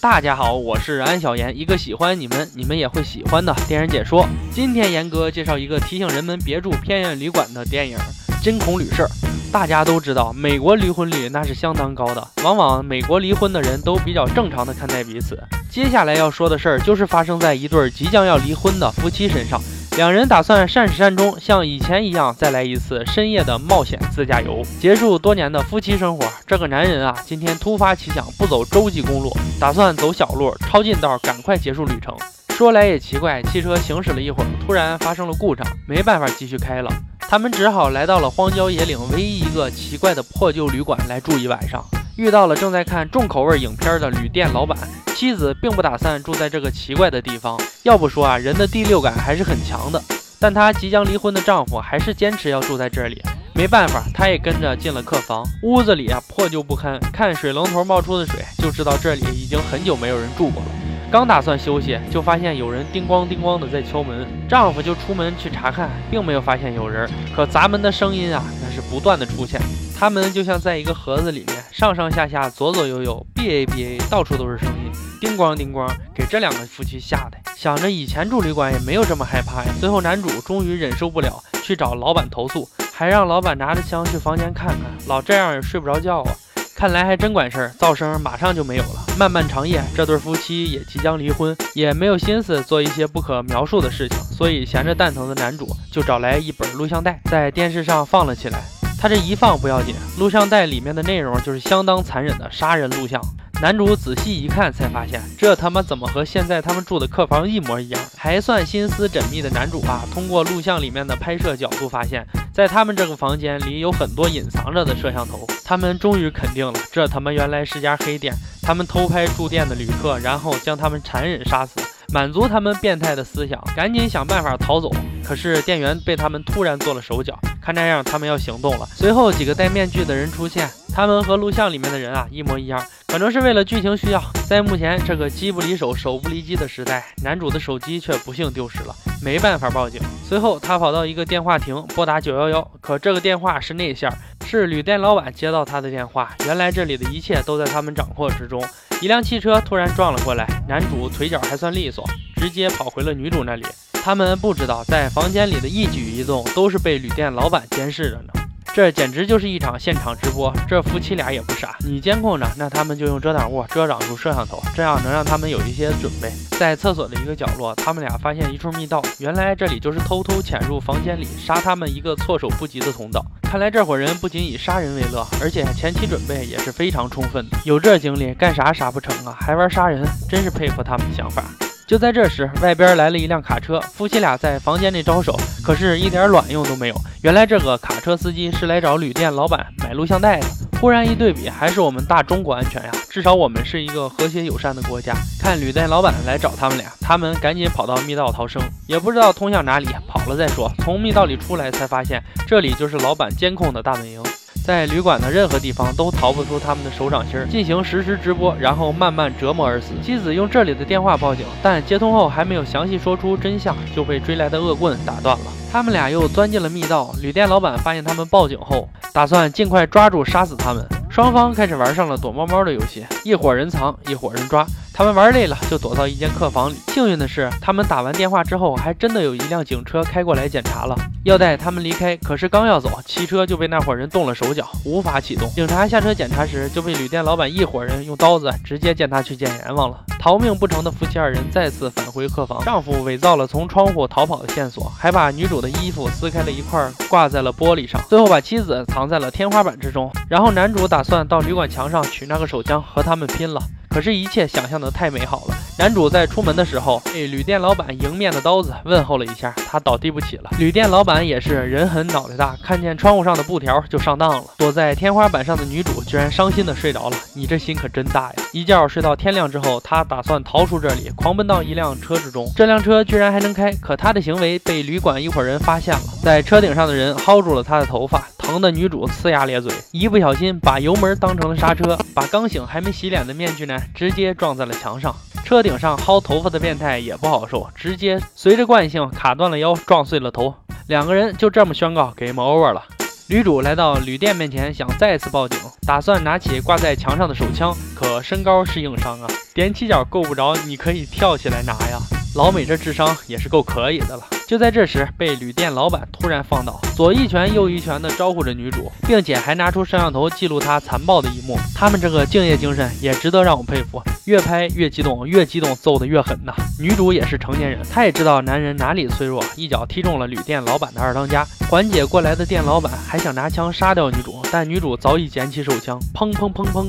大家好，我是安小言，一个喜欢你们，你们也会喜欢的电影解说。今天严哥介绍一个提醒人们别住偏远旅馆的电影《惊恐旅社》。大家都知道，美国离婚率那是相当高的，往往美国离婚的人都比较正常的看待彼此。接下来要说的事儿，就是发生在一对即将要离婚的夫妻身上。两人打算善始善终，像以前一样再来一次深夜的冒险自驾游，结束多年的夫妻生活。这个男人啊，今天突发奇想，不走洲际公路，打算走小路，抄近道，赶快结束旅程。说来也奇怪，汽车行驶了一会儿，突然发生了故障，没办法继续开了。他们只好来到了荒郊野岭唯一一个奇怪的破旧旅馆来住一晚上。遇到了正在看重口味影片的旅店老板。妻子并不打算住在这个奇怪的地方。要不说啊，人的第六感还是很强的。但她即将离婚的丈夫还是坚持要住在这里。没办法，她也跟着进了客房。屋子里啊破旧不堪，看水龙头冒出的水就知道这里已经很久没有人住过了。刚打算休息，就发现有人叮咣叮咣的在敲门。丈夫就出门去查看，并没有发现有人。可砸门的声音啊，那是不断的出现。他们就像在一个盒子里面，上上下下，左左右右，B A B A，到处都是声音，叮咣叮咣，给这两个夫妻吓的，想着以前住旅馆也没有这么害怕呀。最后男主终于忍受不了，去找老板投诉，还让老板拿着枪去房间看看，老这样也睡不着觉啊。看来还真管事儿，噪声马上就没有了。漫漫长夜，这对夫妻也即将离婚，也没有心思做一些不可描述的事情，所以闲着蛋疼的男主就找来一本录像带，在电视上放了起来。他这一放不要紧，录像带里面的内容就是相当残忍的杀人录像。男主仔细一看，才发现这他妈怎么和现在他们住的客房一模一样？还算心思缜密的男主啊，通过录像里面的拍摄角度，发现，在他们这个房间里有很多隐藏着的摄像头。他们终于肯定了，这他妈原来是家黑店。他们偷拍住店的旅客，然后将他们残忍杀死。满足他们变态的思想，赶紧想办法逃走。可是店员被他们突然做了手脚，看这样他们要行动了。随后几个戴面具的人出现，他们和录像里面的人啊一模一样，可能是为了剧情需要。在目前这个机不离手、手不离机的时代，男主的手机却不幸丢失了，没办法报警。随后他跑到一个电话亭拨打九幺幺，可这个电话是内线，是旅店老板接到他的电话。原来这里的一切都在他们掌握之中。一辆汽车突然撞了过来，男主腿脚还算利索，直接跑回了女主那里。他们不知道，在房间里的一举一动都是被旅店老板监视着呢。这简直就是一场现场直播，这夫妻俩也不傻，你监控着，那他们就用遮挡物遮挡住摄像头，这样能让他们有一些准备。在厕所的一个角落，他们俩发现一处密道，原来这里就是偷偷潜入房间里杀他们一个措手不及的通道。看来这伙人不仅以杀人为乐，而且前期准备也是非常充分的，有这精力干啥啥不成啊？还玩杀人，真是佩服他们的想法。就在这时，外边来了一辆卡车，夫妻俩在房间内招手，可是一点卵用都没有。原来这个卡车司机是来找旅店老板买录像带的。忽然一对比，还是我们大中国安全呀！至少我们是一个和谐友善的国家。看旅店老板来找他们俩，他们赶紧跑到密道逃生，也不知道通向哪里，跑了再说。从密道里出来，才发现这里就是老板监控的大本营。在旅馆的任何地方都逃不出他们的手掌心儿，进行实时直播，然后慢慢折磨而死。妻子用这里的电话报警，但接通后还没有详细说出真相，就被追来的恶棍打断了。他们俩又钻进了密道。旅店老板发现他们报警后，打算尽快抓住杀死他们。双方开始玩上了躲猫猫的游戏，一伙人藏，一伙人抓。他们玩累了，就躲到一间客房里。幸运的是，他们打完电话之后，还真的有一辆警车开过来检查了，要带他们离开。可是刚要走，汽车就被那伙人动了手脚，无法启动。警察下车检查时，就被旅店老板一伙人用刀子直接见他去见阎王了。逃命不成的夫妻二人再次返回客房，丈夫伪造了从窗户逃跑的线索，还把女主的衣服撕开了一块，挂在了玻璃上，最后把妻子藏在了天花板之中。然后男主打算到旅馆墙上取那个手枪和他们拼了。可是，一切想象的太美好了。男主在出门的时候，被旅店老板迎面的刀子问候了一下，他倒地不起了。旅店老板也是人狠脑袋大，看见窗户上的布条就上当了。躲在天花板上的女主居然伤心的睡着了，你这心可真大呀！一觉睡到天亮之后，他打算逃出这里，狂奔到一辆车之中。这辆车居然还能开，可他的行为被旅馆一伙人发现了，在车顶上的人薅住了他的头发。疼的女主呲牙咧嘴，一不小心把油门当成了刹车，把刚醒还没洗脸的面具男直接撞在了墙上。车顶上薅头发的变态也不好受，直接随着惯性卡断了腰，撞碎了头。两个人就这么宣告 game over 了。女主来到旅店面前，想再次报警，打算拿起挂在墙上的手枪，可身高是硬伤啊，踮起脚够不着，你可以跳起来拿呀。老美这智商也是够可以的了。就在这时，被旅店老板突然放倒，左一拳右一拳的招呼着女主，并且还拿出摄像头记录她残暴的一幕。他们这个敬业精神也值得让我佩服，越拍越激动，越激动揍得越狠呐。女主也是成年人，她也知道男人哪里脆弱，一脚踢中了旅店老板的二当家。缓解过来的店老板还想拿枪杀掉女主，但女主早已捡起手枪，砰砰砰砰。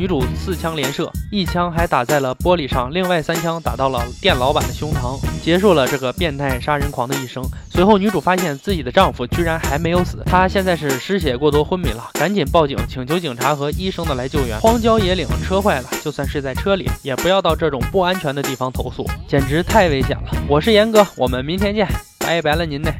女主四枪连射，一枪还打在了玻璃上，另外三枪打到了店老板的胸膛，结束了这个变态杀人狂的一生。随后，女主发现自己的丈夫居然还没有死，她现在是失血过多昏迷了，赶紧报警，请求警察和医生的来救援。荒郊野岭，车坏了，就算是在车里，也不要到这种不安全的地方投诉，简直太危险了。我是严哥，我们明天见，拜拜了您呢。